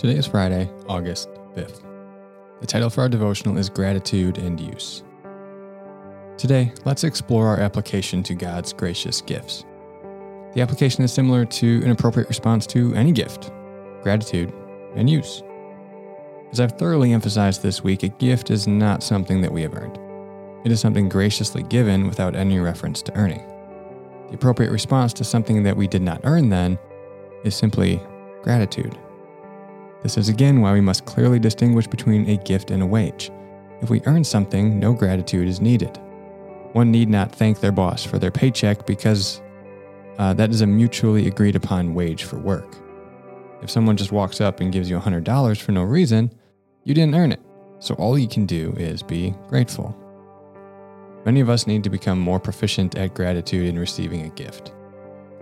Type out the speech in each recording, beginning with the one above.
Today is Friday, August 5th. The title for our devotional is Gratitude and Use. Today, let's explore our application to God's gracious gifts. The application is similar to an appropriate response to any gift gratitude and use. As I've thoroughly emphasized this week, a gift is not something that we have earned. It is something graciously given without any reference to earning. The appropriate response to something that we did not earn, then, is simply gratitude. This is again why we must clearly distinguish between a gift and a wage. If we earn something, no gratitude is needed. One need not thank their boss for their paycheck because uh, that is a mutually agreed upon wage for work. If someone just walks up and gives you $100 for no reason, you didn't earn it. So all you can do is be grateful. Many of us need to become more proficient at gratitude in receiving a gift.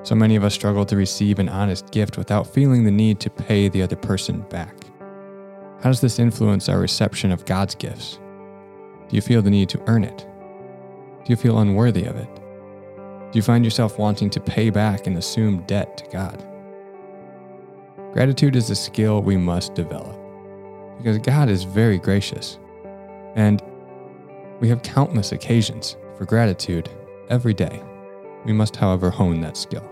So many of us struggle to receive an honest gift without feeling the need to pay the other person back. How does this influence our reception of God's gifts? Do you feel the need to earn it? Do you feel unworthy of it? Do you find yourself wanting to pay back and assume debt to God? Gratitude is a skill we must develop because God is very gracious. And we have countless occasions for gratitude every day. We must, however, hone that skill.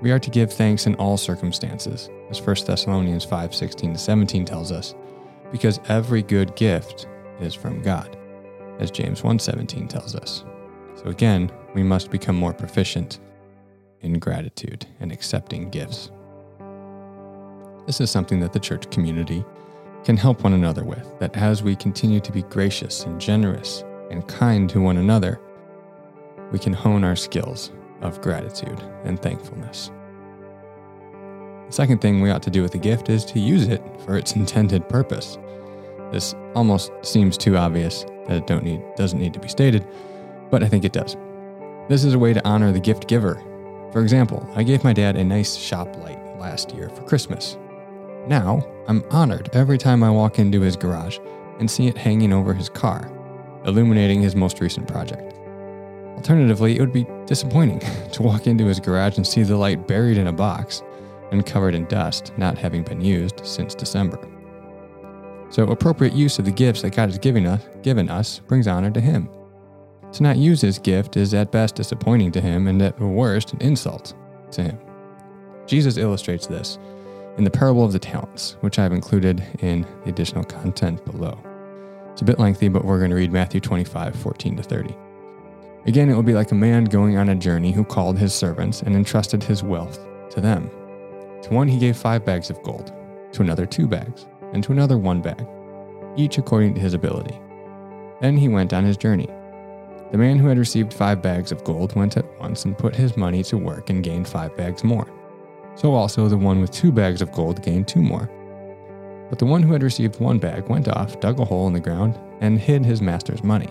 We are to give thanks in all circumstances, as 1 Thessalonians 5 16 17 tells us, because every good gift is from God, as James 1 17 tells us. So again, we must become more proficient in gratitude and accepting gifts. This is something that the church community can help one another with, that as we continue to be gracious and generous and kind to one another, we can hone our skills of gratitude and thankfulness. The second thing we ought to do with a gift is to use it for its intended purpose. This almost seems too obvious that it don't need, doesn't need to be stated, but I think it does. This is a way to honor the gift giver. For example, I gave my dad a nice shop light last year for Christmas. Now, I'm honored every time I walk into his garage and see it hanging over his car, illuminating his most recent project. Alternatively, it would be disappointing to walk into his garage and see the light buried in a box and covered in dust, not having been used since December. So, appropriate use of the gifts that God has given us, given us brings honor to Him. To not use His gift is at best disappointing to Him and at worst an insult to Him. Jesus illustrates this in the parable of the talents, which I've included in the additional content below. It's a bit lengthy, but we're going to read Matthew 25, 14 to 30. Again, it will be like a man going on a journey who called his servants and entrusted his wealth to them. To one he gave five bags of gold, to another two bags, and to another one bag, each according to his ability. Then he went on his journey. The man who had received five bags of gold went at once and put his money to work and gained five bags more. So also the one with two bags of gold gained two more. But the one who had received one bag went off, dug a hole in the ground, and hid his master's money.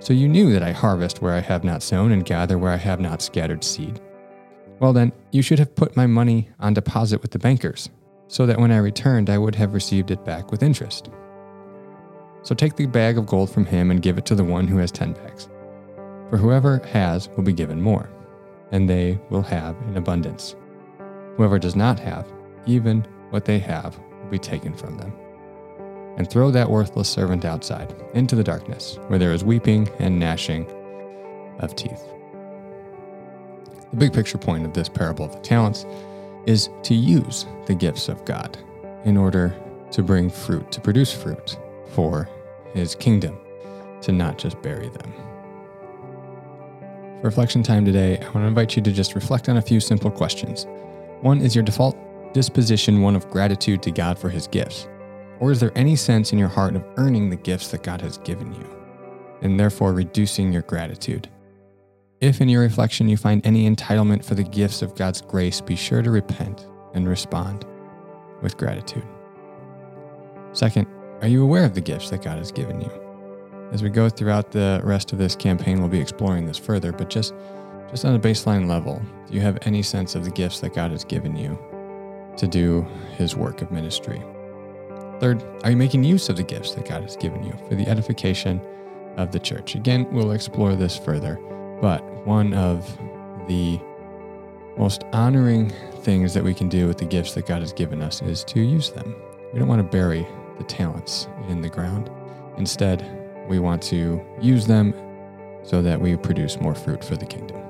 So you knew that I harvest where I have not sown and gather where I have not scattered seed. Well, then, you should have put my money on deposit with the bankers, so that when I returned, I would have received it back with interest. So take the bag of gold from him and give it to the one who has ten bags. For whoever has will be given more, and they will have in abundance. Whoever does not have, even what they have, will be taken from them. And throw that worthless servant outside, into the darkness, where there is weeping and gnashing of teeth. The big picture point of this parable of the talents is to use the gifts of God in order to bring fruit, to produce fruit for his kingdom, to not just bury them. For reflection time today, I want to invite you to just reflect on a few simple questions. One is your default disposition one of gratitude to God for his gifts? Or is there any sense in your heart of earning the gifts that God has given you, and therefore reducing your gratitude? If in your reflection you find any entitlement for the gifts of God's grace, be sure to repent and respond with gratitude. Second, are you aware of the gifts that God has given you? As we go throughout the rest of this campaign, we'll be exploring this further, but just, just on a baseline level, do you have any sense of the gifts that God has given you to do His work of ministry? Third, are you making use of the gifts that God has given you for the edification of the church? Again, we'll explore this further, but one of the most honoring things that we can do with the gifts that God has given us is to use them. We don't want to bury the talents in the ground. Instead, we want to use them so that we produce more fruit for the kingdom.